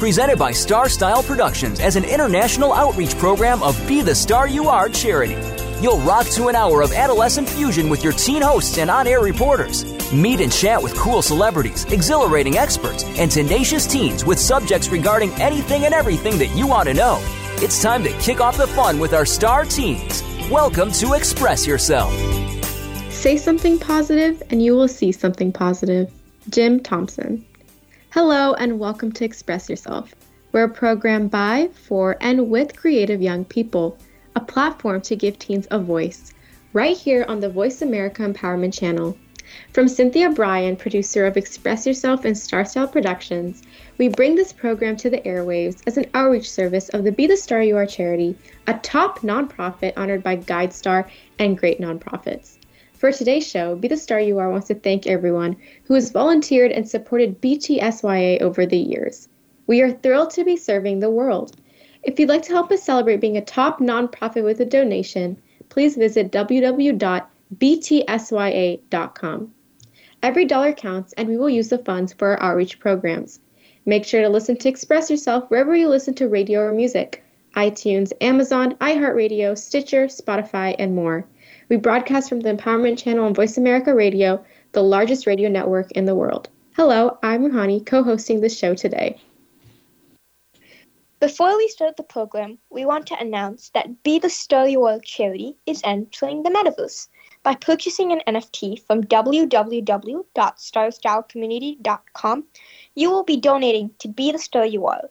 Presented by Star Style Productions as an international outreach program of Be the Star You Are charity. You'll rock to an hour of adolescent fusion with your teen hosts and on air reporters. Meet and chat with cool celebrities, exhilarating experts, and tenacious teens with subjects regarding anything and everything that you want to know. It's time to kick off the fun with our star teens. Welcome to Express Yourself. Say something positive and you will see something positive. Jim Thompson. Hello and welcome to Express Yourself. We're a program by, for, and with creative young people, a platform to give teens a voice, right here on the Voice America Empowerment Channel. From Cynthia Bryan, producer of Express Yourself and Star Style Productions, we bring this program to the airwaves as an outreach service of the Be the Star You Are charity, a top nonprofit honored by GuideStar and great nonprofits. For today's show, Be the Star You Are wants to thank everyone who has volunteered and supported BTSYA over the years. We are thrilled to be serving the world. If you'd like to help us celebrate being a top nonprofit with a donation, please visit www.btsya.com. Every dollar counts, and we will use the funds for our outreach programs. Make sure to listen to Express Yourself wherever you listen to radio or music iTunes, Amazon, iHeartRadio, Stitcher, Spotify, and more. We broadcast from the Empowerment Channel on Voice America Radio, the largest radio network in the world. Hello, I'm Ruhani, co hosting this show today. Before we start the program, we want to announce that Be the You Are charity is entering the metaverse. By purchasing an NFT from www.starstylecommunity.com, you will be donating to Be the You Are.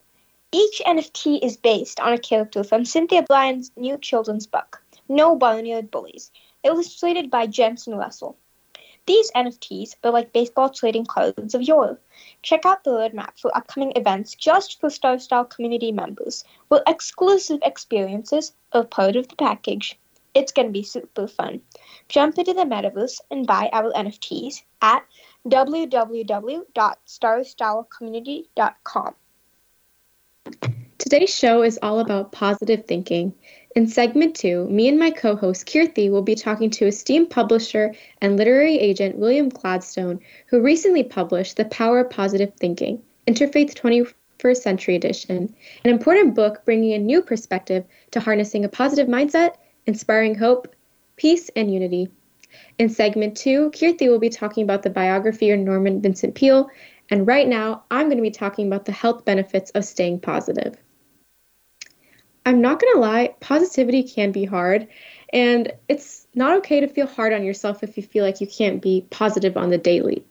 Each NFT is based on a character from Cynthia Bryan's new children's book, No Barnyard Bullies, illustrated by Jensen Russell. These NFTs are like baseball trading cards of yore. Check out the roadmap for upcoming events just for Star Style community members, where exclusive experiences are part of the package. It's going to be super fun. Jump into the metaverse and buy our NFTs at www.starstylecommunity.com. Today's show is all about positive thinking. In segment two, me and my co host Kirthi will be talking to esteemed publisher and literary agent William Gladstone, who recently published The Power of Positive Thinking Interfaith 21st Century Edition, an important book bringing a new perspective to harnessing a positive mindset, inspiring hope, peace, and unity. In segment two, Kirthi will be talking about the biography of Norman Vincent Peale, and right now, I'm going to be talking about the health benefits of staying positive. I'm not going to lie, positivity can be hard. And it's not okay to feel hard on yourself if you feel like you can't be positive on the daily.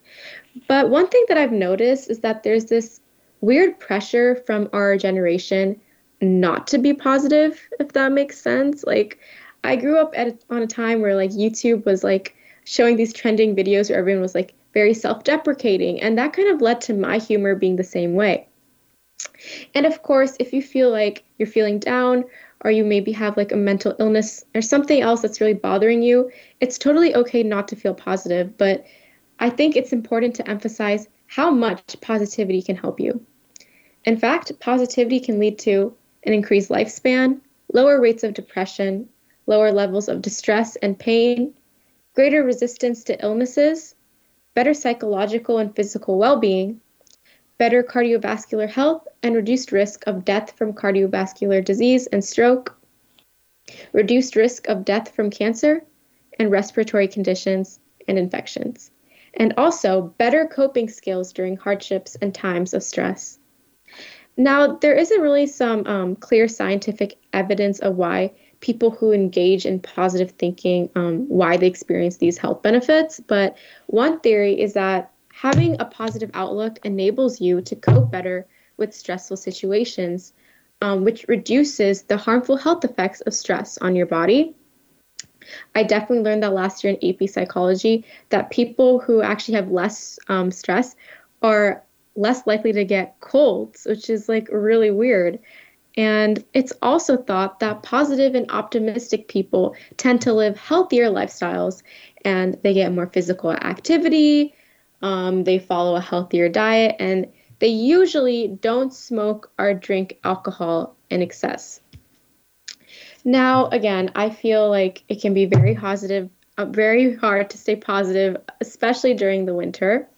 But one thing that I've noticed is that there's this weird pressure from our generation not to be positive, if that makes sense. Like, I grew up at on a time where like YouTube was like showing these trending videos where everyone was like very self-deprecating, and that kind of led to my humor being the same way. And of course, if you feel like you're feeling down or you maybe have like a mental illness or something else that's really bothering you, it's totally okay not to feel positive. But I think it's important to emphasize how much positivity can help you. In fact, positivity can lead to an increased lifespan, lower rates of depression, lower levels of distress and pain, greater resistance to illnesses, better psychological and physical well being, better cardiovascular health, and reduced risk of death from cardiovascular disease and stroke, reduced risk of death from cancer and respiratory conditions and infections, and also better coping skills during hardships and times of stress. Now, there isn't really some um, clear scientific evidence of why people who engage in positive thinking, um, why they experience these health benefits, but one theory is that having a positive outlook enables you to cope better with stressful situations, um, which reduces the harmful health effects of stress on your body. I definitely learned that last year in AP psychology that people who actually have less um, stress are less likely to get colds, which is like really weird. And it's also thought that positive and optimistic people tend to live healthier lifestyles and they get more physical activity, um, they follow a healthier diet, and they usually don't smoke or drink alcohol in excess. Now, again, I feel like it can be very positive, uh, very hard to stay positive, especially during the winter.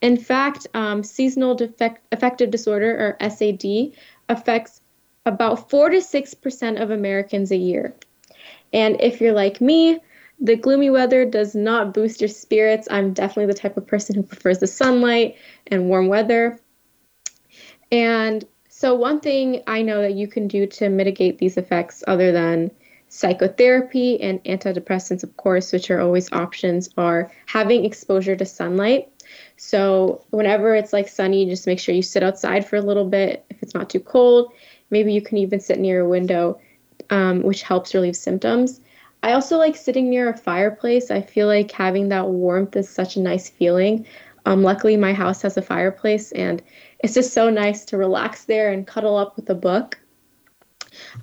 In fact, um, seasonal defect, affective disorder, or SAD, affects about 4 to 6% of Americans a year. And if you're like me, the gloomy weather does not boost your spirits. I'm definitely the type of person who prefers the sunlight and warm weather. And so, one thing I know that you can do to mitigate these effects, other than psychotherapy and antidepressants, of course, which are always options, are having exposure to sunlight. So, whenever it's like sunny, just make sure you sit outside for a little bit if it's not too cold. Maybe you can even sit near a window, um, which helps relieve symptoms. I also like sitting near a fireplace. I feel like having that warmth is such a nice feeling. Um, luckily, my house has a fireplace, and it's just so nice to relax there and cuddle up with a book.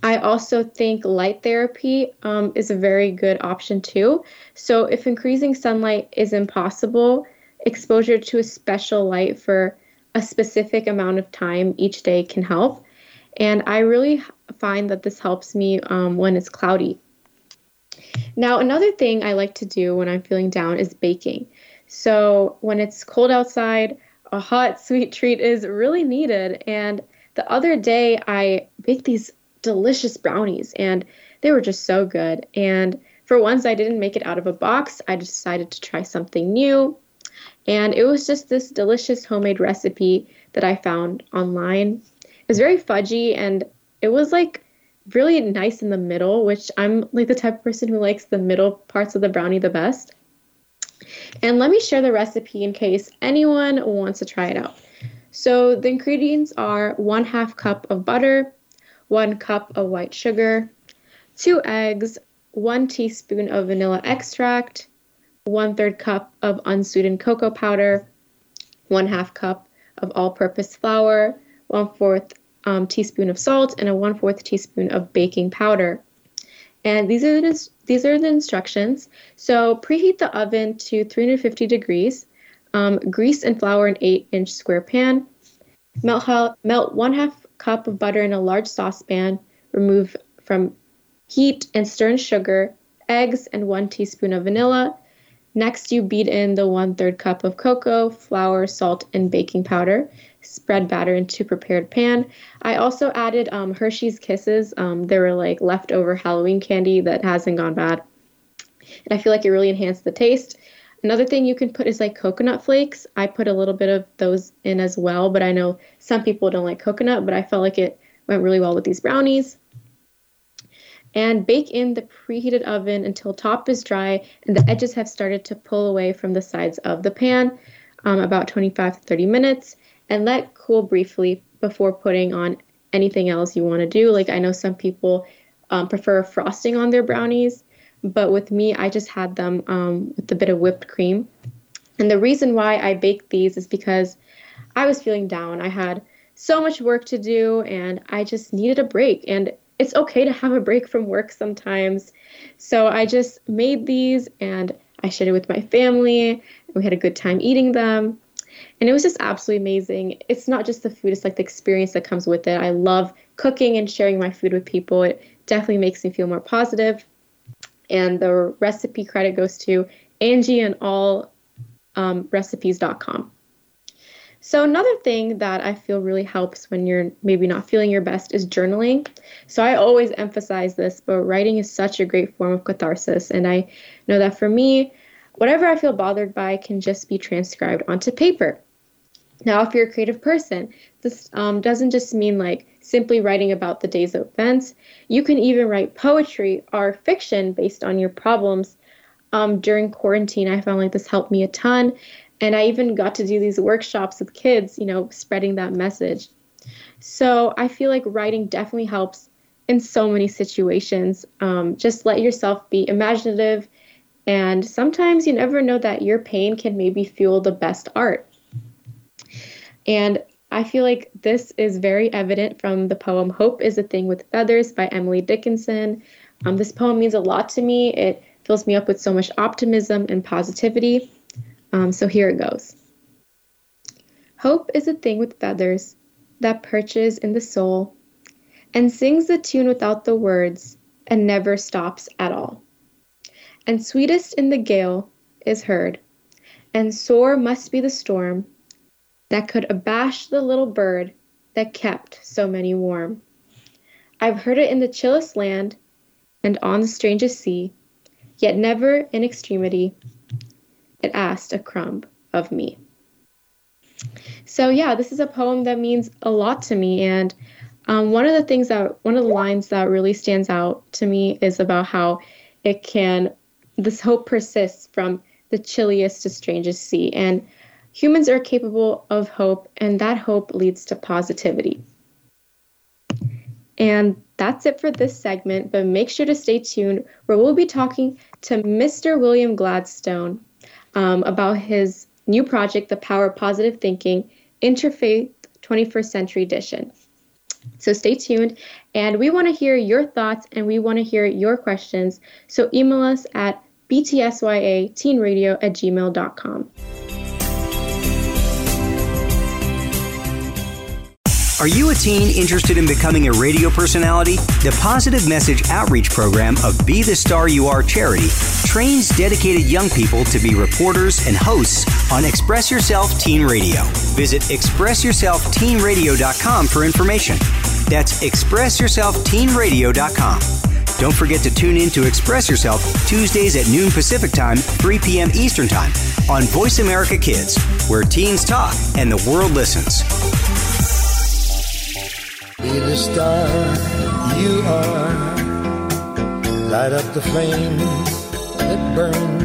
I also think light therapy um, is a very good option too. So, if increasing sunlight is impossible, exposure to a special light for a specific amount of time each day can help. And I really find that this helps me um, when it's cloudy. Now, another thing I like to do when I'm feeling down is baking. So, when it's cold outside, a hot sweet treat is really needed. And the other day, I baked these delicious brownies, and they were just so good. And for once, I didn't make it out of a box. I decided to try something new. And it was just this delicious homemade recipe that I found online. It was very fudgy and it was like really nice in the middle, which I'm like the type of person who likes the middle parts of the brownie the best. And let me share the recipe in case anyone wants to try it out. So the ingredients are one half cup of butter, one cup of white sugar, two eggs, one teaspoon of vanilla extract, one third cup of unsweetened cocoa powder, one half cup of all purpose flour, one fourth um, teaspoon of salt, and a one fourth teaspoon of baking powder. And these are the, these are the instructions. So preheat the oven to 350 degrees. Um, grease and flour an 8 inch square pan. Melt, melt one half cup of butter in a large saucepan. Remove from heat and stir in sugar, eggs, and one teaspoon of vanilla. Next, you beat in the one third cup of cocoa, flour, salt, and baking powder spread batter into prepared pan. I also added um, Hershey's Kisses. Um, they were like leftover Halloween candy that hasn't gone bad. And I feel like it really enhanced the taste. Another thing you can put is like coconut flakes. I put a little bit of those in as well, but I know some people don't like coconut, but I felt like it went really well with these brownies. And bake in the preheated oven until top is dry and the edges have started to pull away from the sides of the pan, um, about 25 to 30 minutes and let cool briefly before putting on anything else you want to do. Like I know some people um, prefer frosting on their brownies, but with me, I just had them um, with a bit of whipped cream. And the reason why I baked these is because I was feeling down. I had so much work to do and I just needed a break. And it's okay to have a break from work sometimes. So I just made these and I shared it with my family. We had a good time eating them and it was just absolutely amazing. It's not just the food, it's like the experience that comes with it. I love cooking and sharing my food with people. It definitely makes me feel more positive. And the recipe credit goes to Angie and all um, recipes.com. So, another thing that I feel really helps when you're maybe not feeling your best is journaling. So, I always emphasize this, but writing is such a great form of catharsis. And I know that for me, whatever I feel bothered by can just be transcribed onto paper. Now, if you're a creative person, this um, doesn't just mean like simply writing about the day's events. You can even write poetry or fiction based on your problems. Um, during quarantine, I found like this helped me a ton. And I even got to do these workshops with kids, you know, spreading that message. So I feel like writing definitely helps in so many situations. Um, just let yourself be imaginative. And sometimes you never know that your pain can maybe fuel the best art. And I feel like this is very evident from the poem Hope is a Thing with Feathers by Emily Dickinson. Um, this poem means a lot to me. It fills me up with so much optimism and positivity. Um, so here it goes. Hope is a thing with feathers that perches in the soul and sings the tune without the words and never stops at all. And sweetest in the gale is heard, and sore must be the storm that could abash the little bird that kept so many warm. I've heard it in the chillest land and on the strangest sea, yet never in extremity it asked a crumb of me. So, yeah, this is a poem that means a lot to me. And um, one of the things that, one of the lines that really stands out to me is about how it can, this hope persists from the chilliest to strangest sea. And humans are capable of hope, and that hope leads to positivity. And that's it for this segment, but make sure to stay tuned where we'll be talking to Mr. William Gladstone um, about his new project, The Power of Positive Thinking Interfaith 21st Century Edition. So stay tuned, and we want to hear your thoughts and we want to hear your questions. So email us at btsyateenradio at gmail.com. Are you a teen interested in becoming a radio personality? The Positive Message Outreach Program of Be the Star You Are charity trains dedicated young people to be reporters and hosts on Express Yourself Teen Radio. Visit expressyourselfteenradio.com for information. That's expressyourselfteenradio.com. Don't forget to tune in to Express Yourself Tuesdays at noon Pacific Time, 3 p.m. Eastern Time on Voice America Kids, where teens talk and the world listens. Be the star you are. Light up the flame that burns.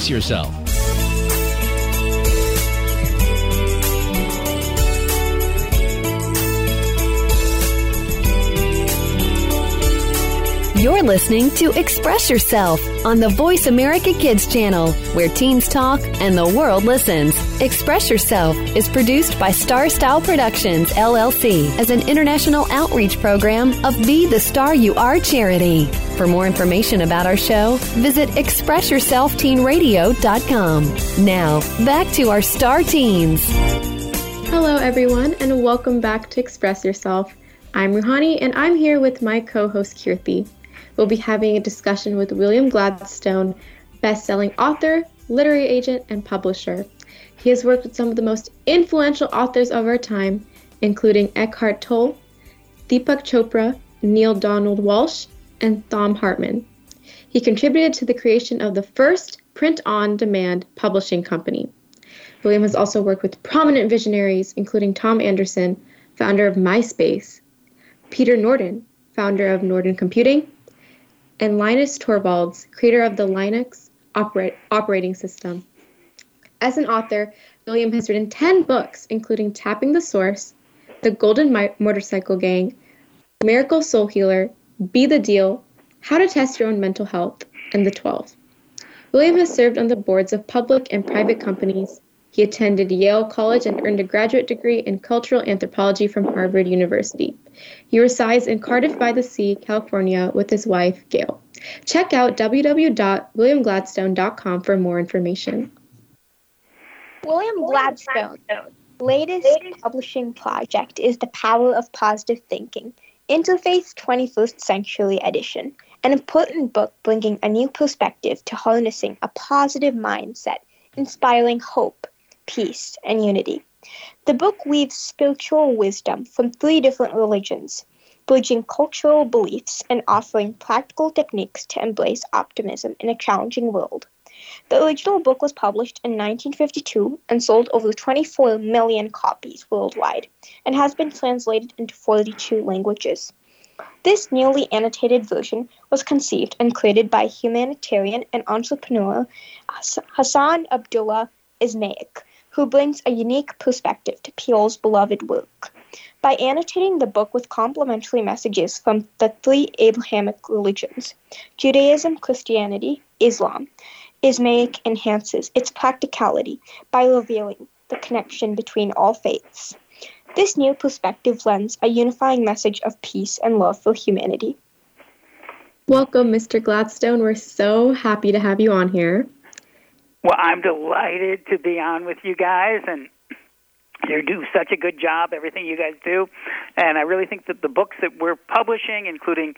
yourself. You're listening to Express Yourself on the Voice America Kids channel, where teens talk and the world listens. Express Yourself is produced by Star Style Productions, LLC, as an international outreach program of Be the Star You Are charity. For more information about our show, visit ExpressYourselfTeenRadio.com. Now, back to our star teens. Hello, everyone, and welcome back to Express Yourself. I'm Ruhani, and I'm here with my co host, Kirti. We'll be having a discussion with William Gladstone, best-selling author, literary agent, and publisher. He has worked with some of the most influential authors of our time, including Eckhart Tolle, Deepak Chopra, Neale Donald Walsch, and Thom Hartmann. He contributed to the creation of the first print-on-demand publishing company. William has also worked with prominent visionaries, including Tom Anderson, founder of MySpace, Peter Norton, founder of Norton Computing, and Linus Torvalds, creator of the Linux operate, operating system. As an author, William has written 10 books, including Tapping the Source, The Golden Mi- Motorcycle Gang, Miracle Soul Healer, Be the Deal, How to Test Your Own Mental Health, and The 12. William has served on the boards of public and private companies, He attended Yale College and earned a graduate degree in cultural anthropology from Harvard University. He resides in Cardiff by the Sea, California, with his wife, Gail. Check out www.williamgladstone.com for more information. William Gladstone's latest publishing project is The Power of Positive Thinking, Interfaith 21st Century Edition, an important book bringing a new perspective to harnessing a positive mindset, inspiring hope, peace, and unity. The book weaves spiritual wisdom from three different religions, bridging cultural beliefs and offering practical techniques to embrace optimism in a challenging world. The original book was published in 1952 and sold over 24 million copies worldwide and has been translated into 42 languages. This newly annotated version was conceived and created by humanitarian and entrepreneur Hassan Abdullah Ismaik, who brings a unique perspective to Peale's beloved work. By annotating the book with complementary messages from the three Abrahamic religions Judaism, Christianity, Islam Ismaik enhances its practicality by revealing the connection between all faiths. This new perspective lends a unifying message of peace and love for humanity. Welcome, Mr. Gladstone. We're so happy to have you on here. Well, I'm delighted to be on with you guys, and you do such a good job, everything you guys do. And I really think that the books that we're publishing, including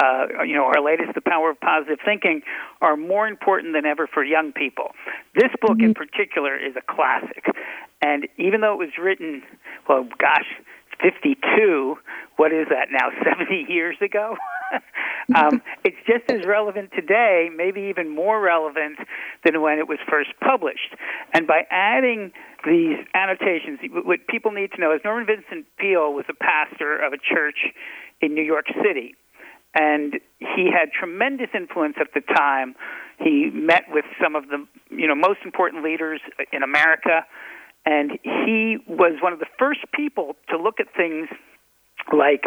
uh, you know, our latest, The Power of Positive Thinking, are more important than ever for young people. This book in particular is a classic. And even though it was written, well, gosh, 52, what is that now, 70 years ago? um, it's just as relevant today, maybe even more relevant than when it was first published. And by adding these annotations, what people need to know is Norman Vincent Peale was a pastor of a church in New York City and he had tremendous influence at the time. He met with some of the you know most important leaders in America, and he was one of the first people to look at things like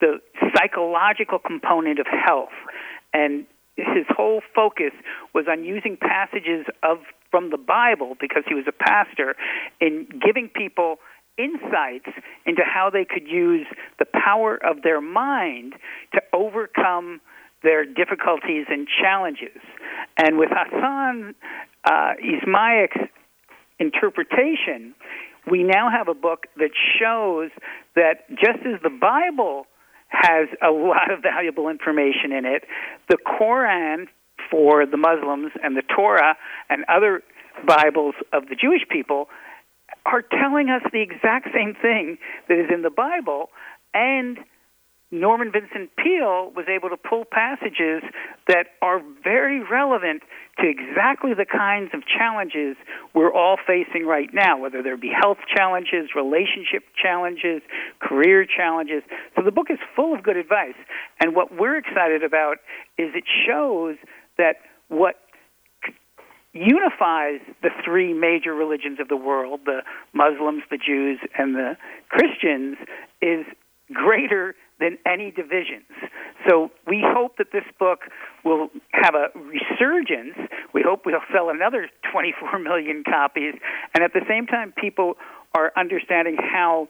the psychological component of health, and his whole focus was on using passages of from the Bible because he was a pastor in giving people insights into how they could use the power of their mind to overcome their difficulties and challenges. And with Hassan uh, Ismaik's interpretation, we now have a book that shows that just as the Bible has a lot of valuable information in it, the Quran for the Muslims and the Torah and other Bibles of the Jewish people are telling us the exact same thing that is in the Bible, and Norman Vincent Peale was able to pull passages that are very relevant to exactly the kinds of challenges we're all facing right now, whether there be health challenges, relationship challenges, career challenges. So the book is full of good advice. And what we're excited about is it shows that what unifies the three major religions of the world the Muslims, the Jews, and the Christians is greater than any divisions. So we hope that this book will have a resurgence. We hope we'll sell another 24 million copies. And at the same time, people are understanding how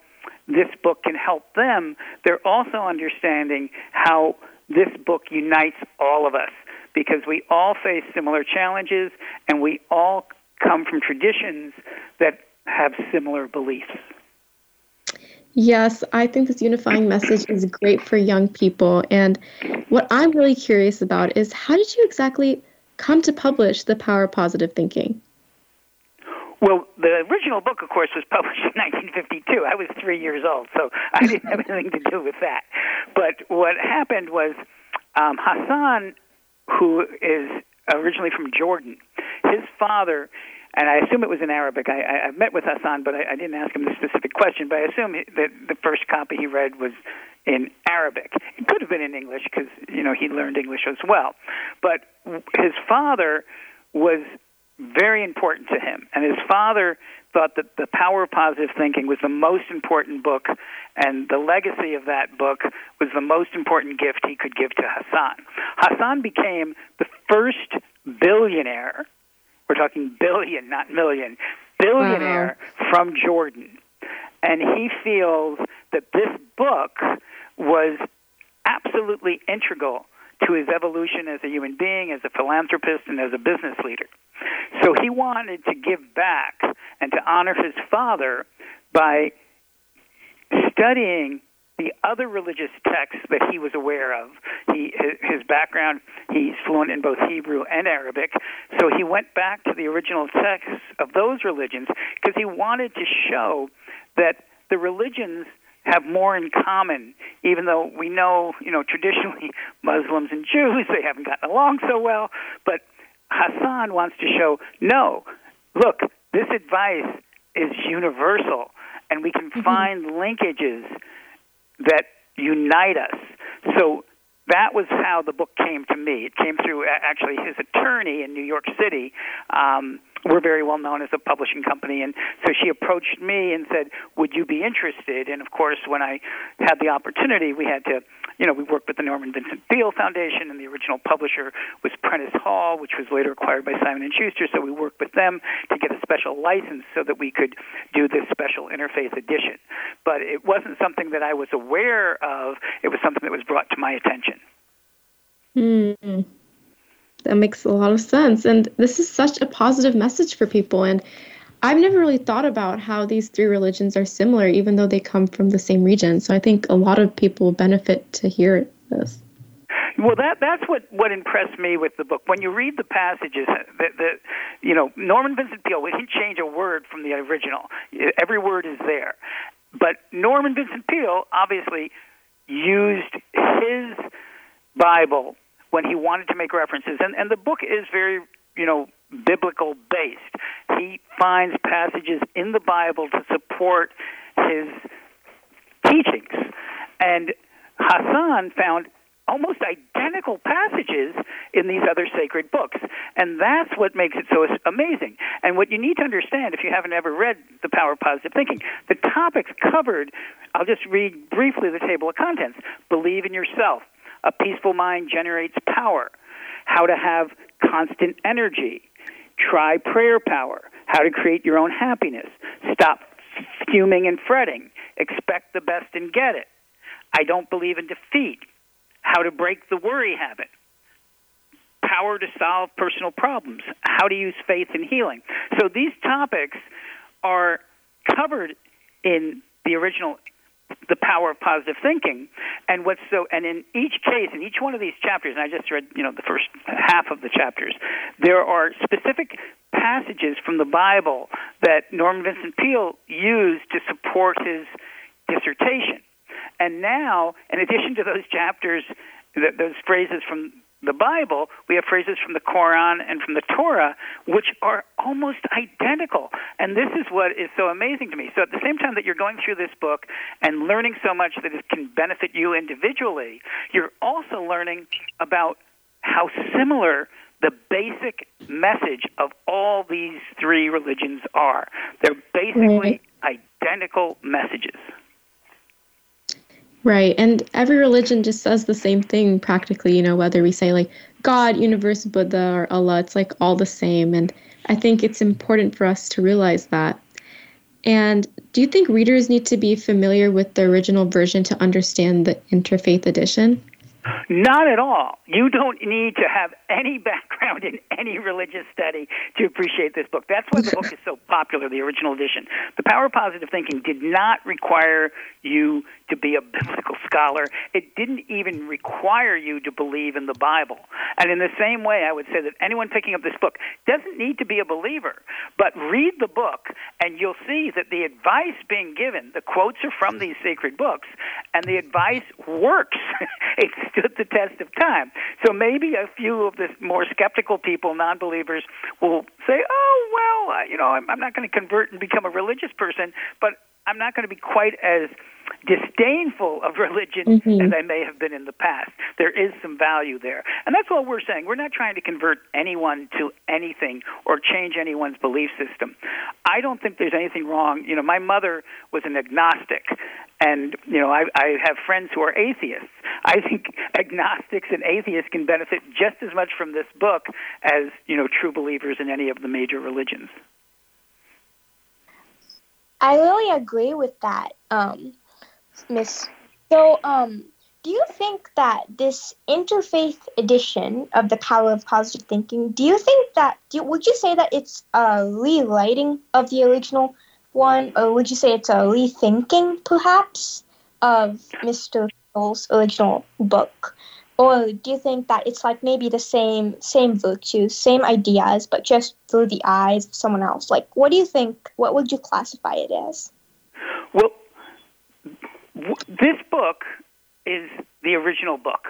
this book can help them. They're also understanding how this book unites all of us because we all face similar challenges and we all come from traditions that have similar beliefs. Yes, I think this unifying message is great for young people. And what I'm really curious about is how did you exactly come to publish The Power of Positive Thinking? Well, the original book, of course, was published in 1952. I was three years old, so I didn't have anything to do with that. But what happened was um, Hassan who is originally from Jordan. His father, and I assume it was in Arabic. I, I, I met with Hassan, but I, I didn't ask him the specific question. But I assume that the first copy he read was in Arabic. It could have been in English because you know he learned English as well. But his father was very important to him, and his father thought that the power of positive thinking was the most important book, and the legacy of that book was the most important gift he could give to Hassan. Hassan became the first billionaire, we're talking billion, not million, billionaire uh-huh. from Jordan. And he feels that this book was absolutely integral to his evolution as a human being, as a philanthropist, and as a business leader. So he wanted to give back and to honor his father by studying the other religious texts that he was aware of. He, his background, he's fluent in both Hebrew and Arabic, so he went back to the original texts of those religions because he wanted to show that the religions have more in common, even though we know, you know, traditionally Muslims and Jews they haven't gotten along so well. But Hassan wants to show, no, look, this advice is universal, and we can mm-hmm. find linkages that unite us. So that was how the book came to me. It came through actually his attorney in New York City. Um, we're very well known as a publishing company. And so she approached me and said, Would you be interested? And of course, when I had the opportunity, we had to, you know, we worked with the Norman Vincent Peale Foundation, and the original publisher was Prentice Hall, which was later acquired by Simon and Schuster. So we worked with them to get a special license so that we could do this special interfaith edition. But it wasn't something that I was aware of. It was something that was brought to my attention. Mm. That makes a lot of sense. And this is such a positive message for people. And I've never really thought about how these three religions are similar, even though they come from the same region. So I think a lot of people benefit to hear this. Well, that that's what what impressed me with the book. When you read the passages, uh, that the you know Norman Vincent Peale, he didn't change a word from the original. Every word is there. But Norman Vincent Peale obviously used his Bible when he wanted to make references. And, and the book is very, you know, biblical based. He finds passages in the Bible to support his teachings. And Hassan found almost identical passages in these other sacred books. And that's what makes it so amazing. And what you need to understand, if you haven't ever read The Power of Positive Thinking, the topics covered, I'll just read briefly the table of contents believe in yourself, a peaceful mind generates power. How to have constant energy. Try prayer power. How to create your own happiness. Stop fuming and fretting. Expect the best and get it. I don't believe in defeat. How to break the worry habit. Power to solve personal problems. How to use faith in healing. So these topics are covered in the original the power of positive thinking. And what's so and in each case in each one of these chapters and i just read you know the first half of the chapters there are specific passages from the bible that norman vincent peale used to support his dissertation. And now in addition to those chapters those phrases from the Bible, we have phrases from the Quran and from the Torah, which are almost identical. And this is what is so amazing to me. So, at the same time that you're going through this book and learning so much that it can benefit you individually, you're also learning about how similar the basic message of all these three religions are. They're basically identical messages. Right. And every religion just says the same thing practically, you know, whether we say like God, universe, Buddha, or Allah, it's like all the same. And I think it's important for us to realize that. And do you think readers need to be familiar with the original version to understand the interfaith edition? Not at all. You don't need to have any background in any religious study to appreciate this book. That's why the book is so popular, the original edition. The Power of Positive Thinking did not require you to be a biblical scholar. It didn't even require you to believe in the Bible. And in the same way, I would say that anyone picking up this book doesn't need to be a believer, but read the book and you'll see that the advice being given, the quotes are from these sacred books, and the advice works. it stood the test of time. So maybe a few of the more skeptical people, non believers, will say, oh, well, you know, I'm, I'm not going to convert and become a religious person, but I'm not going to be quite as disdainful of religion mm-hmm. as I may have been in the past. There is some value there. And that's what we're saying. We're not trying to convert anyone to anything or change anyone's belief system. I don't think there's anything wrong. You know, my mother was an agnostic. And, you know, I, I have friends who are atheists. I think agnostics and atheists can benefit just as much from this book as, you know, true believers in any of the major religions. I really agree with that, um, Miss. So, um, do you think that this interfaith edition of the Power of Positive Thinking, do you think that, do, would you say that it's a rewriting of the original one, or would you say it's a rethinking, perhaps, of Mr. Phil's original book? Or do you think that it's like maybe the same same virtues, same ideas, but just through the eyes of someone else? Like, what do you think? What would you classify it as? Well, w- this book is the original book.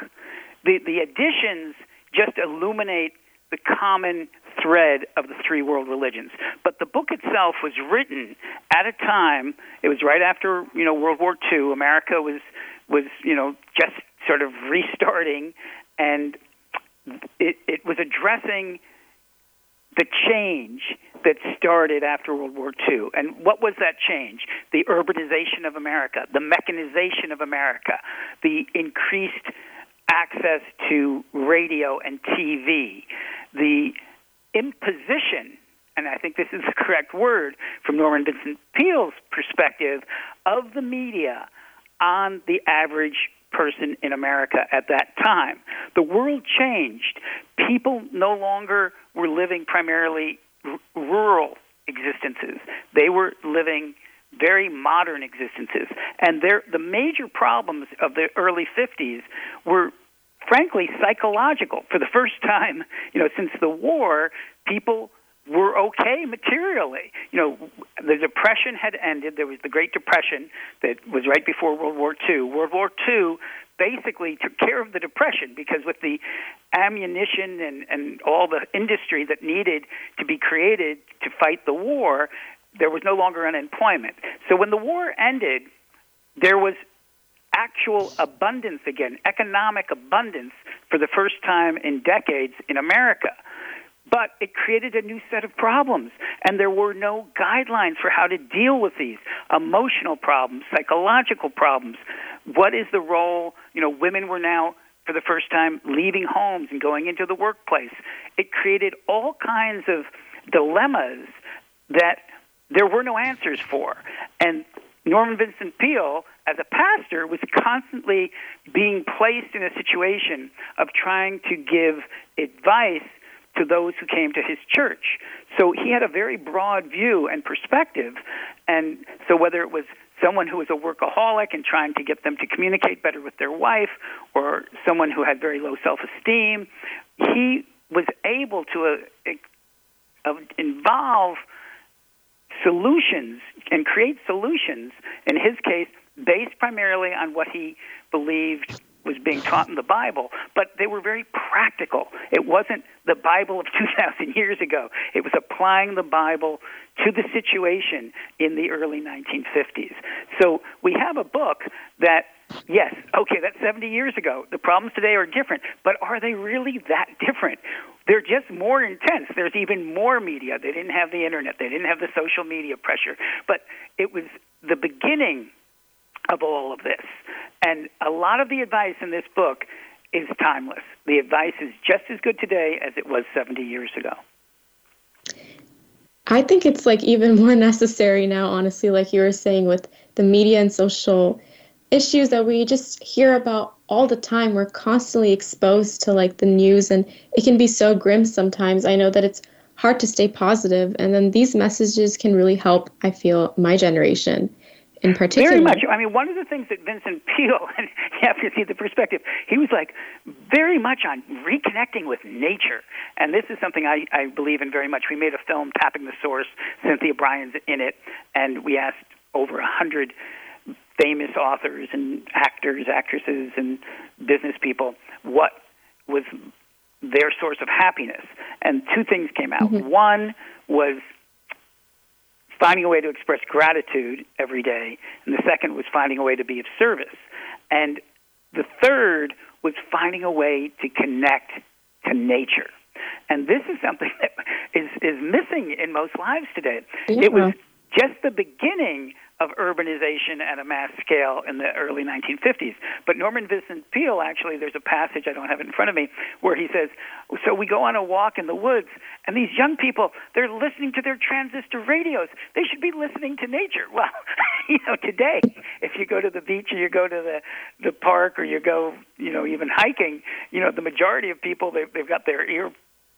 The the additions just illuminate the common thread of the three world religions. But the book itself was written at a time. It was right after you know World War II. America was was you know just sort of restarting, and it it was addressing the change that started after World War II. And what was that change? The urbanization of America, the mechanization of America, the increased access to radio and TV, the imposition, and I think this is the correct word from Norman Vincent Peale's perspective, of the media on the average person in America at that time. The world changed. People no longer were living primarily r- rural existences. They were living very modern existences. And the major problems of the early 50s were frankly psychological. For the first time, you know, since the war, people were okay materially. You know, the Depression had ended. There was the Great Depression that was right before World War II. World War II basically took care of the Depression because with the ammunition and, and all the industry that needed to be created to fight the war, there was no longer unemployment. So when the war ended, there was actual abundance again, economic abundance for the first time in decades in America. But it created a new set of problems, and there were no guidelines for how to deal with these emotional problems, psychological problems. What is the role? You know, women were now, for the first time, leaving homes and going into the workplace. It created all kinds of dilemmas that there were no answers for. And Norman Vincent Peale, as a pastor, was constantly being placed in a situation of trying to give advice to those who came to his church. So he had a very broad view and perspective. And so whether it was someone who was a workaholic and trying to get them to communicate better with their wife, or someone who had very low self esteem, he was able to uh, uh, involve solutions and create solutions, in his case, based primarily on what he believed was being taught in the Bible, but they were very practical. It wasn't the Bible of 2,000 years ago. It was applying the Bible to the situation in the early 1950s. So we have a book that, yes, okay, that's 70 years ago. The problems today are different, but are they really that different? They're just more intense. There's even more media. They didn't have the internet, they didn't have the social media pressure, but it was the beginning of all of this. And a lot of the advice in this book is timeless. The advice is just as good today as it was 70 years ago. I think it's like even more necessary now, honestly, like you were saying, with the media and social issues that we just hear about all the time. We're constantly exposed to like the news, and it can be so grim sometimes. I know that it's hard to stay positive, and then these messages can really help, I feel, my generation in particular. Very much. I mean, one of the things that Vincent Peale, and you have to see the perspective, he was like very much on reconnecting with nature. And this is something I, I believe in very much. We made a film, Tapping the Source, Cynthia Bryan's in it, and we asked over a hundred famous authors and actors, actresses, and business people what was their source of happiness. And two things came out. Mm-hmm. One was finding a way to express gratitude every day, and the second was finding a way to be of service. And the third was finding a way to connect to nature. And this is something that is, is missing in most lives today. Yeah. It was just the beginning of urbanization at a mass scale in the early 1950s. But Norman Vincent Peale, actually, there's a passage, I don't have it in front of me, where he says, So we go on a walk in the woods, and these young people, they're listening to their transistor radios. They should be listening to nature. Well, you know, today, if you go to the beach or you go to the, the park or you go, you know, even hiking, you know, the majority of people, they've, they've got their ear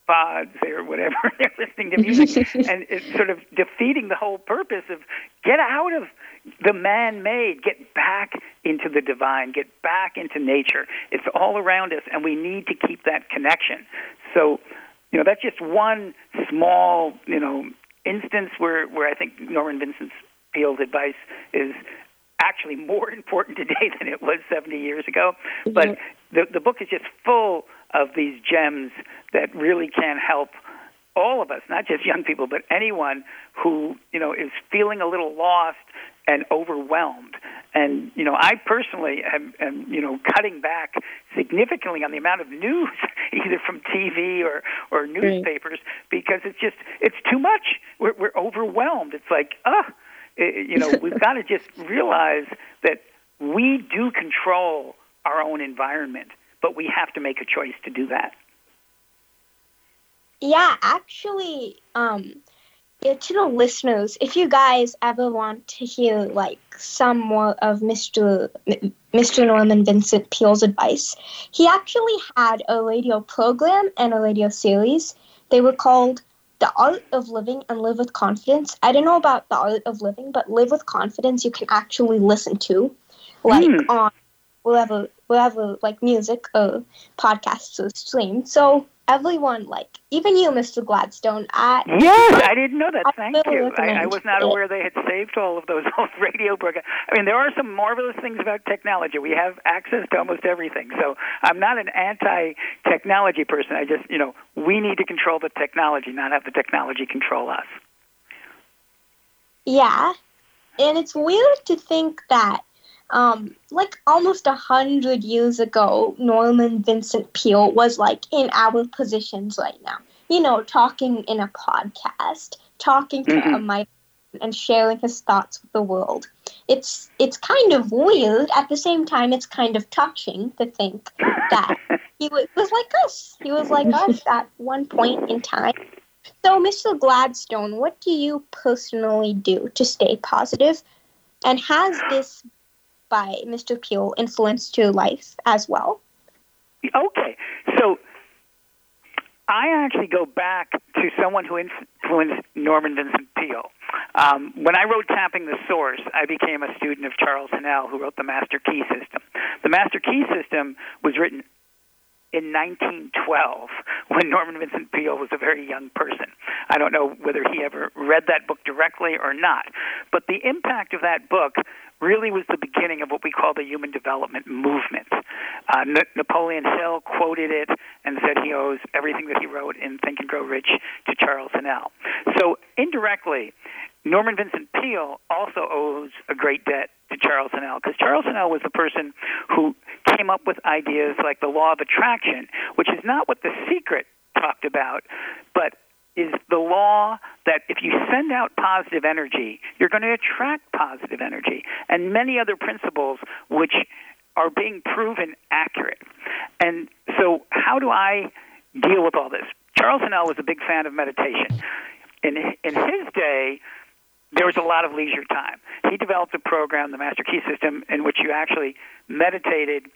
pods or whatever they're listening to music and it's sort of defeating the whole purpose of get out of the man-made get back into the divine get back into nature. It's all around us and we need to keep that connection. So you know that's just one small you know instance where where I think Norman Vincent Peale's advice is actually more important today than it was 70 years ago. But the the book is just full of these gems that really can help all of us, not just young people, but anyone who you know is feeling a little lost and overwhelmed. And you know, I personally am, am you know cutting back significantly on the amount of news, either from TV or or newspapers, because it's just it's too much. We're, we're overwhelmed. It's like, ah, uh, you know, we've got to just realize that we do control our own environment but we have to make a choice to do that. Yeah, actually, um, yeah, to the listeners, if you guys ever want to hear like some more of Mr. Mr. Norman Vincent Peale's advice, he actually had a radio program and a radio series. They were called The Art of Living and Live with Confidence. I don't know about The Art of Living, but Live with Confidence you can actually listen to, like mm. on whatever whatever like music or podcasts or stream. So everyone, like even you, Mr. Gladstone, I yes, I didn't know that. Thank you. I, I, was not aware they had saved all of those old radio programs. I mean, there are some marvelous things about technology. We have access to almost everything. So I'm not an anti-technology person. I just, you know, we need to control the technology, not have the technology control us. Yeah, and it's weird to think that um, like almost a hundred years ago, Norman Vincent Peale was like in our positions right now. You know, talking in a podcast, talking to mm-hmm. a mic, and sharing his thoughts with the world. It's it's kind of weird. At the same time, it's kind of touching to think that he was, was like us. He was like us at one point in time. So, Mr. Gladstone, what do you personally do to stay positive? And has this by Mr. Peale influenced your life as well? Okay. So I actually go back to someone who influenced Norman Vincent Peale. Um, when I wrote Tapping the Source, I became a student of Charles Haanel, who wrote the Master Key System. The Master Key System was written in 1912 when Norman Vincent Peale was a very young person. I don't know whether he ever read that book directly or not, but the impact of that book really was the beginning of what we call the human development movement. Uh, N- Napoleon Hill quoted it and said he owes everything that he wrote in Think and Grow Rich to Charles Haanel. So indirectly, Norman Vincent Peale also owes a great debt to Charles Haanel because Charles Haanel was the person who came up with ideas like the law of attraction, which is not what the secret talked about, but is the law that if you send out positive energy, you're going to attract positive energy, and many other principles which are being proven accurate. And so, how do I deal with all this? Charles Haanel was a big fan of meditation. In, in his day, there was a lot of leisure time. He developed a program, the Master Key System, in which you actually meditated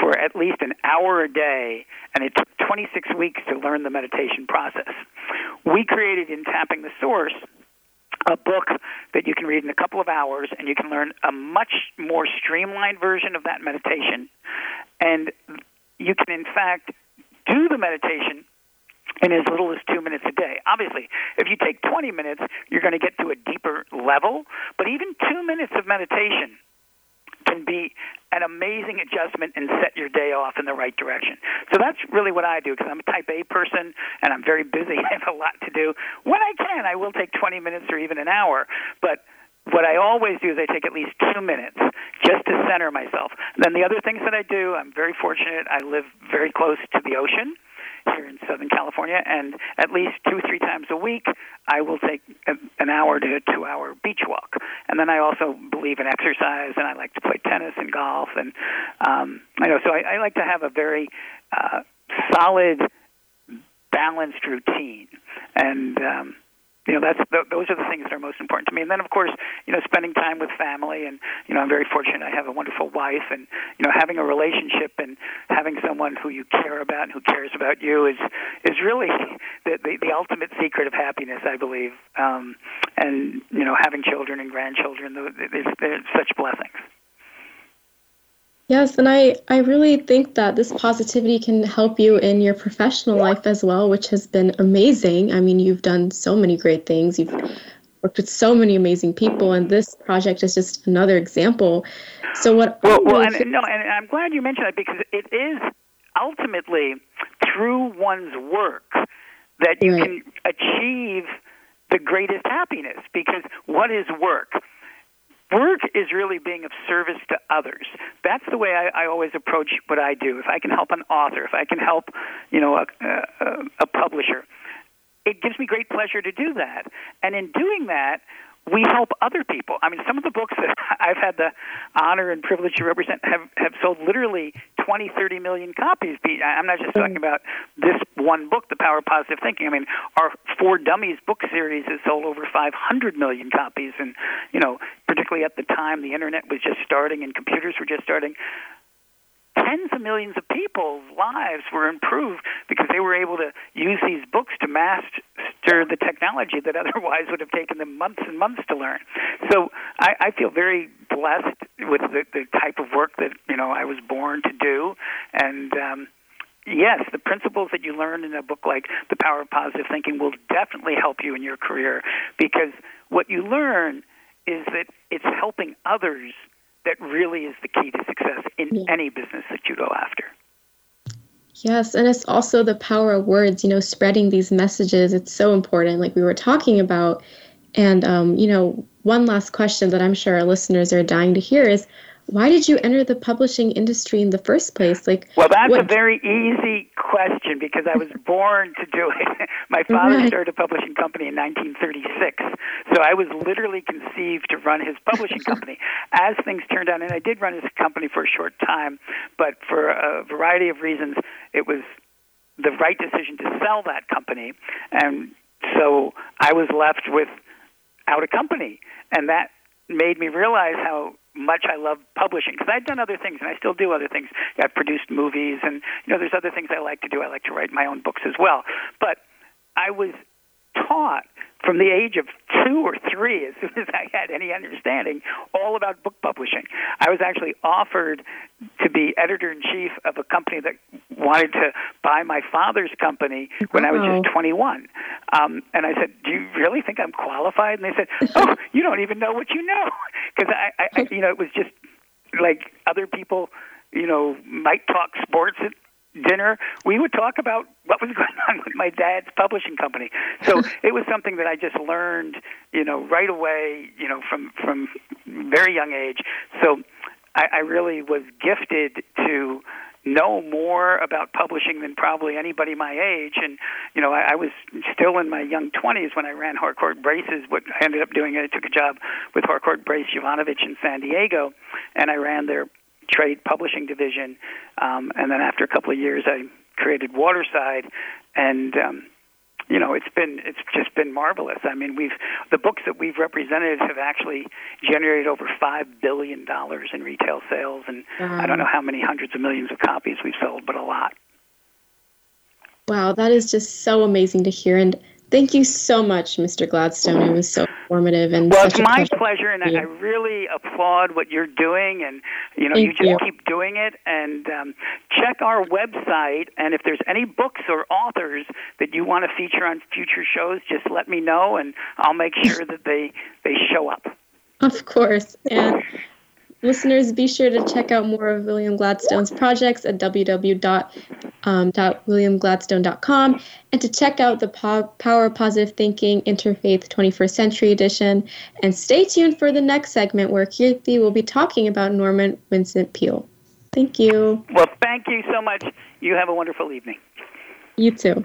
for at least an hour a day, and it took 26 weeks to learn the meditation process. We created in Tapping the Source a book that you can read in a couple of hours, and you can learn a much more streamlined version of that meditation. And you can, in fact, do the meditation in as little as two minutes a day. Obviously, if you take 20 minutes, you're going to get to a deeper level, but even two minutes of meditation can be an amazing adjustment and set your day off in the right direction. So that's really what I do because I'm a type A person and I'm very busy. I have a lot to do. When I can, I will take 20 minutes or even an hour, but what I always do is I take at least two minutes just to center myself. And then the other things that I do, I'm very fortunate. I live very close to the ocean here in Southern California, and at least two, three times a week, I will take an hour to a two hour beach walk. And then I also believe in exercise, and I like to play tennis and golf, and um, I know so I, I like to have a very uh, solid, balanced routine, and um, you know that's th- those are the things that are most important to me. And then of course you know spending time with family and you know I'm very fortunate I have a wonderful wife and you know having a relationship and having someone who you care about and who cares about you is is really the the, the ultimate secret of happiness I believe. Um and you know having children and grandchildren they're, they're such blessings Yes, and I, I really think that this positivity can help you in your professional life as well, which has been amazing. I mean, you've done so many great things. You've worked with so many amazing people, and this project is just another example. So what? Well, well and, no, and I'm glad you mentioned that because it is ultimately through one's work that you right. can achieve the greatest happiness. Because what is work? Work is really being of service to others. That's the way I, I always approach what I do. If I can help an author, if I can help, you know, a, a, a publisher, it gives me great pleasure to do that. And in doing that, we help other people. I mean, some of the books that I've had the honor and privilege to represent have, have sold literally 20, 30 million copies. I'm not just talking about this one book, The Power of Positive Thinking. I mean, our For Dummies book series has sold over 500 million copies. And, you know, particularly at the time the internet was just starting and computers were just starting, tens of millions of people's lives were improved because they were able to use these books to master the technology that otherwise would have taken them months and months to learn. So I, I feel very blessed with the, the type of work that you know I was born to do, and um, yes, the principles that you learn in a book like The Power of Positive Thinking will definitely help you in your career because what you learn is that it's helping others that really is the key to success in yeah. any business that you go after. Yes, and it's also the power of words, you know, spreading these messages. It's so important, like we were talking about. And, um, you know, one last question that I'm sure our listeners are dying to hear is why did you enter the publishing industry in the first place? Like, well, that's what... a very easy question because I was born to do it. My father right. started a publishing company in 1936, so I was literally conceived to run his publishing company. As things turned out, and I did run his company for a short time, but for a variety of reasons, it was the right decision to sell that company, and so I was left with out a company, and that made me realize how much I love publishing because I've done other things and I still do other things. I've produced movies and you know there's other things I like to do. I like to write my own books as well. But I was taught from the age of two or three, as soon as I had any understanding, all about book publishing. I was actually offered to be editor in chief of a company that wanted to buy my father's company when I was just 21. Um, and I said, "Do you really think I'm qualified?" And they said, "Oh, you don't even know what you know," because I, I, I, you know, it was just like other people, you know, might talk sports at dinner, we would talk about what was going on with my dad's publishing company. So it was something that I just learned, you know, right away, you know, from from very young age. So I, I really was gifted to know more about publishing than probably anybody my age. And you know, I, I was still in my young twenties when I ran Harcourt Braces. What I ended up doing, I took a job with Harcourt Brace Jovanovich in San Diego, and I ran their trade publishing division. Um, and then after a couple of years, I created Waterside, and um, you know it's been it's just been marvelous. I mean, we've the books that we've represented have actually generated over five billion dollars in retail sales, and I don't know how many hundreds of millions of copies we've sold, but a lot. Wow, that is just so amazing to hear, and Thank you so much, Mr. Gladstone. It was so informative and well, it's my pleasure, and I really applaud what you're doing, and you know, Thank you just you. keep doing it. And um, check our website, and if there's any books or authors that you want to feature on future shows, just let me know, and I'll make sure that they they show up. Of course, and Listeners, be sure to check out more of William Gladstone's projects at www.williamgladstone.com and to check out the Power of Positive Thinking Interfaith 21st Century Edition. And stay tuned for the next segment where Kirti will be talking about Norman Vincent Peale. Thank you. Well, thank you so much. You have a wonderful evening. You too.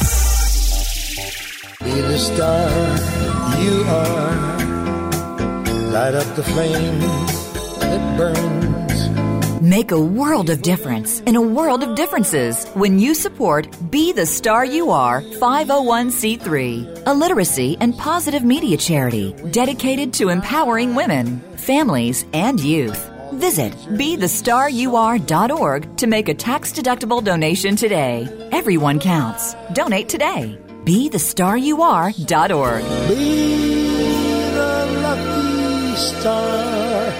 Be the star you are. Light up the flame that burns. Make a world of difference in a world of differences when you support Be the Star You Are 501c3, a literacy and positive media charity dedicated to empowering women, families, and youth. Visit BeTheStarYouAre.org to make a tax deductible donation today. Everyone counts. Donate today. BeTheStarYouAre.org. Be the lucky star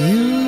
you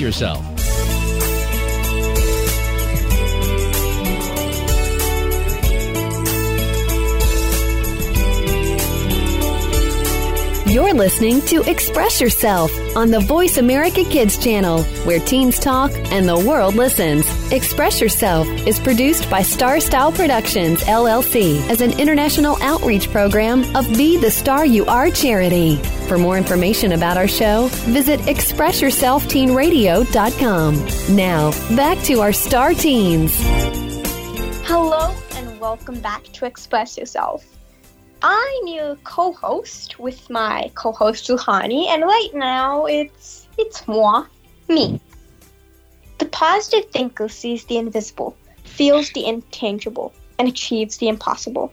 yourself. You're listening to Express Yourself on the Voice America Kids channel, where teens talk and the world listens. Express Yourself is produced by Star Style Productions, LLC, as an international outreach program of Be the Star You Are charity. For more information about our show, visit ExpressYourselfTeenRadio.com. Now, back to our star teens. Hello and welcome back to Express Yourself. I'm your co-host with my co-host Ruhani, and right now it's it's moi, me. The positive thinker sees the invisible, feels the intangible, and achieves the impossible.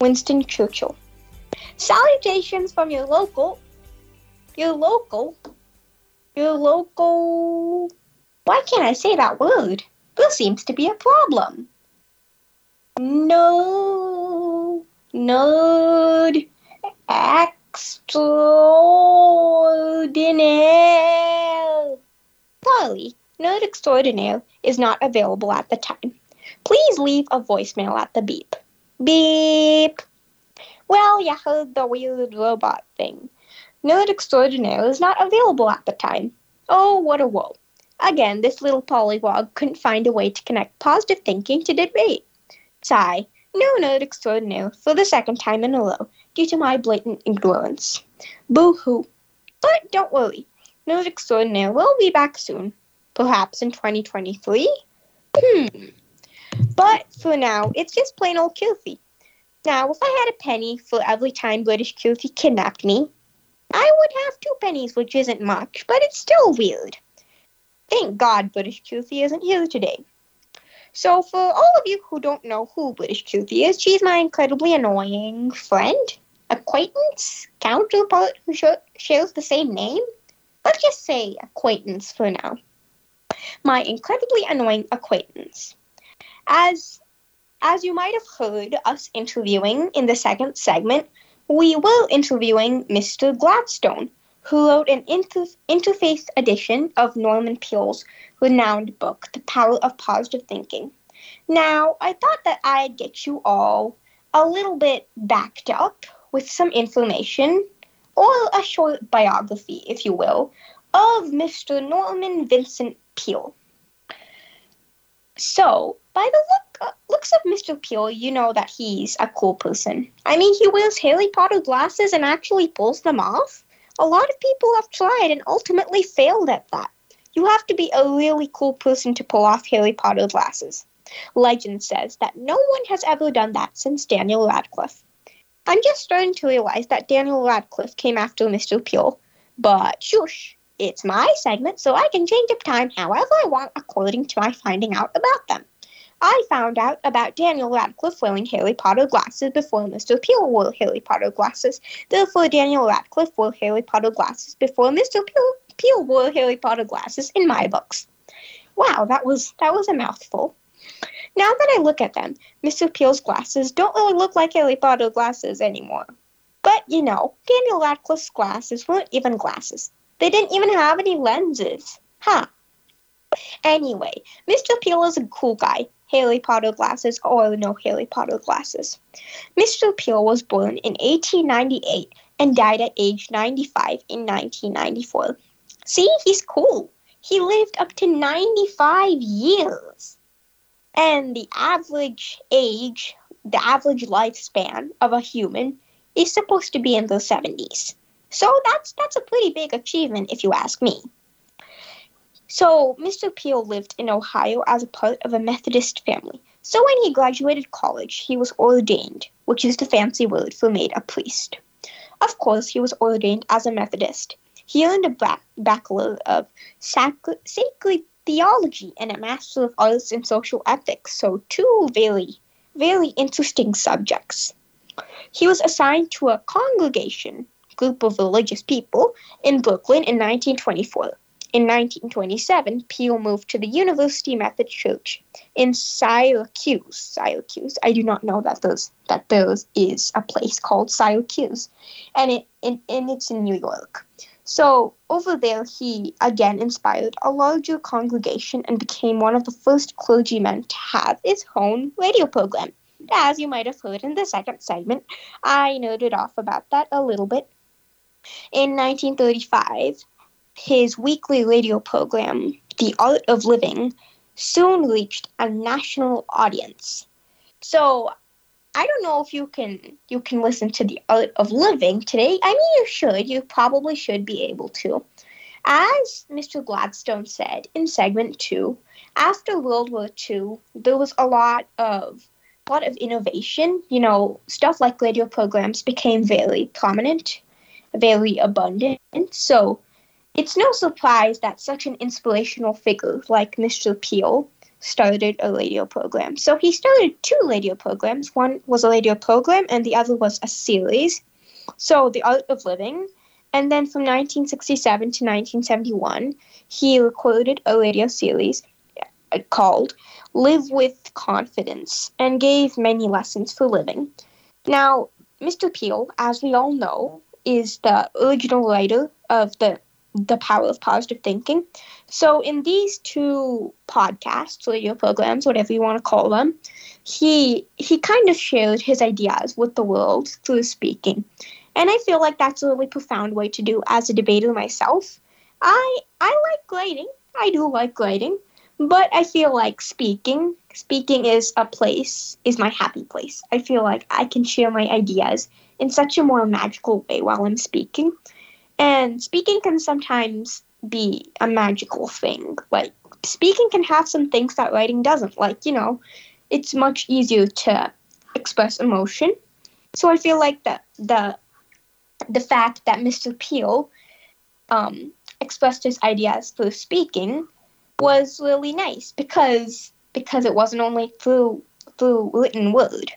Winston Churchill. Salutations from your local, your local, your local. Why can't I say that word? There seems to be a problem. No nerd extraordinaire. Sorry, nerd extraordinaire is not available at the time. Please leave a voicemail at the beep. Beep. Well, you heard the weird robot thing. Nerd extraordinaire is not available at the time. Oh, what a woe. Again, this little pollywog couldn't find a way to connect positive thinking to debate. Sigh. No nerd extraordinaire for the second time in a row due to my blatant ignorance. Boo hoo. But don't worry, nerd extraordinaire will be back soon. Perhaps in 2023? Hmm. But for now, it's just plain old Kilthy. Now, if I had a penny for every time British Kilthy kidnapped me, I would have two pennies, which isn't much, but it's still weird. Thank God British Kilthy isn't here today. So, for all of you who don't know who British Kilthy is, she's my incredibly annoying friend, acquaintance, counterpart who sh- shares the same name. Let's just say acquaintance for now. My incredibly annoying acquaintance. As as you might have heard us interviewing in the second segment, we were interviewing Mr. Gladstone, who wrote an inter- interfaith edition of Norman Peale's renowned book, The Power of Positive Thinking. Now, I thought that I'd get you all a little bit backed up with some information, or a short biography, if you will, of Mr. Norman Vincent Peale. So, by the look, uh, looks of Mr. Peale, you know that he's a cool person. I mean, he wears Harry Potter glasses and actually pulls them off. A lot of people have tried and ultimately failed at that. You have to be a really cool person to pull off Harry Potter glasses. Legend says that no one has ever done that since Daniel Radcliffe. I'm just starting to realize that Daniel Radcliffe came after Mr. Peale, but shush, it's my segment, so I can change up time however I want according to my finding out about them. I found out about Daniel Radcliffe wearing Harry Potter glasses before Mr. Peale wore Harry Potter glasses. Therefore, Daniel Radcliffe wore Harry Potter glasses before Mr. Peale, Peale wore Harry Potter glasses in my books. Wow, that was that was a mouthful. Now that I look at them, Mr. Peale's glasses don't really look like Harry Potter glasses anymore. But you know, Daniel Radcliffe's glasses weren't even glasses. They didn't even have any lenses. Huh. Anyway, Mr. Peale is a cool guy, Harry Potter glasses oh, or no Harry Potter glasses. Mr. Peale was born in 1898 and died at age 95 in 1994. See, he's cool. He lived up to 95 years. And the average age, the average lifespan of a human is supposed to be in the 70s. So that's that's a pretty big achievement if you ask me. So, Mr. Peale lived in Ohio as a part of a Methodist family. So, when he graduated college, he was ordained, which is the fancy word for made a priest. Of course, he was ordained as a Methodist. He earned a ba- Bachelor of Sacred, Sacred Theology and a Master of Arts in Social Ethics, so, two very, very interesting subjects. He was assigned to a congregation, group of religious people, in Brooklyn in 1924. In 1927, Peale moved to the University Methodist Church in Syracuse. Syracuse. I do not know that those that there is a place called Syracuse, and it and, and it's in New York. So over there, he again inspired a larger congregation and became one of the first clergymen to have his own radio program. As you might have heard in the second segment, I noted off about that a little bit. In 1935, his weekly radio program, The Art of Living, soon reached a national audience. So I don't know if you can you can listen to The Art of Living today. I mean you should. You probably should be able to. As Mr. Gladstone said in segment 2, after World War II, there was a lot of a lot of innovation. You know, stuff like radio programs became very prominent, very abundant. So it's no surprise that such an inspirational figure like Mr. Peale started a radio program. So he started two radio programs. One was a radio program, and the other was a series. So, The Art of Living. And then from 1967 to 1971, he recorded a radio series uh, called Live with Confidence and gave many lessons for living. Now, Mr. Peale, as we all know, is the original writer of the the power of positive thinking. So in these two podcasts, radio programs, whatever you want to call them, he he kind of shared his ideas with the world through speaking. And I feel like that's a really profound way to do as a debater myself. I I like writing. I do like writing, but I feel like speaking speaking is a place is my happy place. I feel like I can share my ideas in such a more magical way while I'm speaking. And speaking can sometimes be a magical thing. Like, speaking can have some things that writing doesn't. Like, you know, it's much easier to express emotion. So I feel like that the the fact that Mr. Peale um, expressed his ideas through speaking was really nice because because it wasn't only through through written word.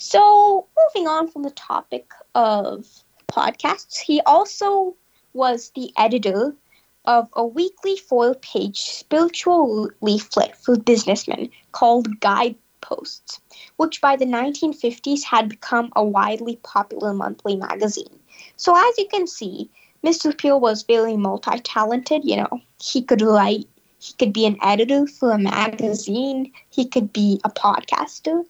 So moving on from the topic of podcasts. He also was the editor of a weekly four page spiritual leaflet for businessmen called Guideposts, which by the 1950s had become a widely popular monthly magazine. So, as you can see, Mr. Peale was very multi talented. You know, he could write, he could be an editor for a magazine, he could be a podcaster.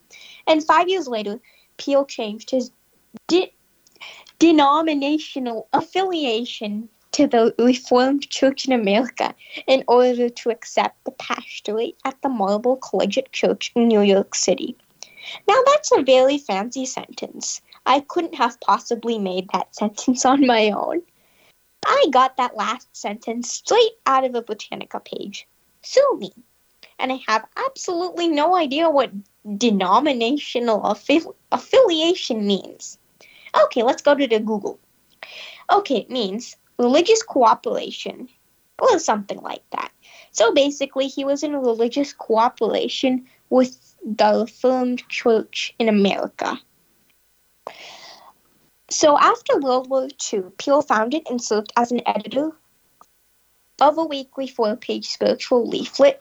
And five years later, Peale changed his di- denominational affiliation to the Reformed Church in America in order to accept the pastorate at the Marble Collegiate Church in New York City. Now, that's a very fancy sentence. I couldn't have possibly made that sentence on my own. I got that last sentence straight out of a Britannica page. Sue me. and I have absolutely no idea what denominational affi- affiliation means. Okay, let's go to the Google. Okay, it means religious cooperation, or something like that. So basically, he was in religious cooperation with the Reformed Church in America. So after World War II, Peale founded and served as an editor of a weekly four-page spiritual leaflet.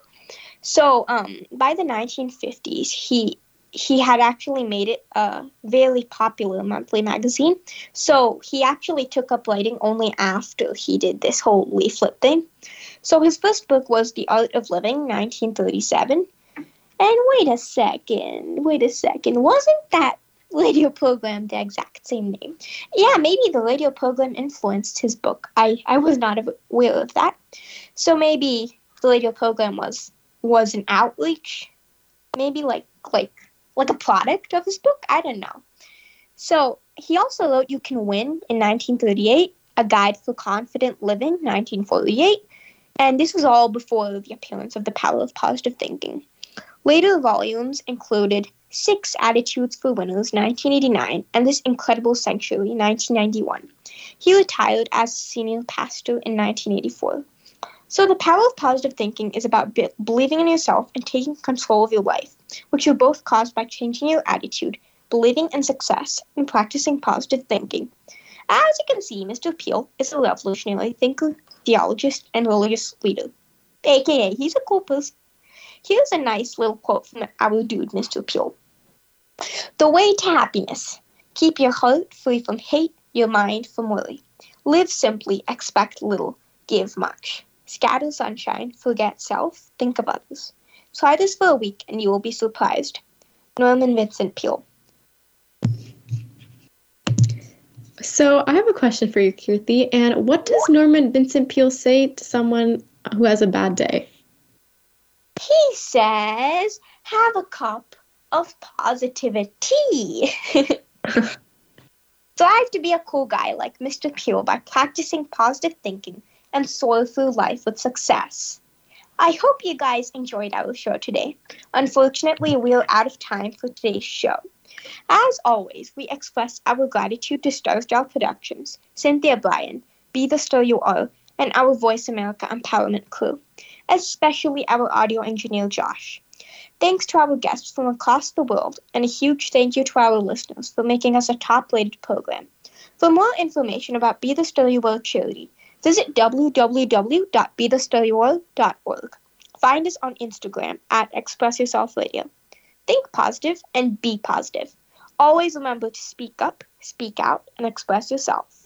So um, by the 1950s, he he had actually made it a very popular monthly magazine. So he actually took up writing only after he did this whole leaflet thing. So his first book was The Art of Living, 1937. And wait a second, wait a second, wasn't that radio program the exact same name? Yeah, maybe the radio program influenced his book. I, I was not aware of that. So maybe the radio program was was an outreach, maybe like like like a product of his book. I don't know. So he also wrote You Can Win in 1938, A Guide for Confident Living, 1948, and this was all before the appearance of The Power of Positive Thinking. Later volumes included Six Attitudes for Winners, 1989, and This Incredible Century, 1991. He retired as senior pastor in 1984. So, the power of positive thinking is about be- believing in yourself and taking control of your life, which are both cause by changing your attitude, believing in success, and practicing positive thinking. As you can see, Mr. Peale is a revolutionary thinker, theologist, and religious leader. AKA, he's a cool person. Here's a nice little quote from our dude, Mr. Peale The way to happiness. Keep your heart free from hate, your mind from worry. Live simply, expect little, give much. Scatter sunshine, forget self, think of others. Try this for a week and you will be surprised. Norman Vincent Peale. So I have a question for you, Kirti. And what does Norman Vincent Peale say to someone who has a bad day? He says, have a cup of positivity. Strive to be a cool guy like Mr. Peale by practicing positive thinking and through life with success. I hope you guys enjoyed our show today. Unfortunately, we're out of time for today's show. As always, we express our gratitude to Star Style Productions, Cynthia Brian, Be the Star You Are, and our Voice America Empowerment crew, especially our audio engineer Josh. Thanks to our guests from across the world, and a huge thank you to our listeners for making us a top rated program. For more information about Be the Star You Are charity, visit www.bethestaryour.org. Find us on Instagram at Express Yourself Radio. Think positive and be positive. Always remember to speak up, speak out, and express yourself.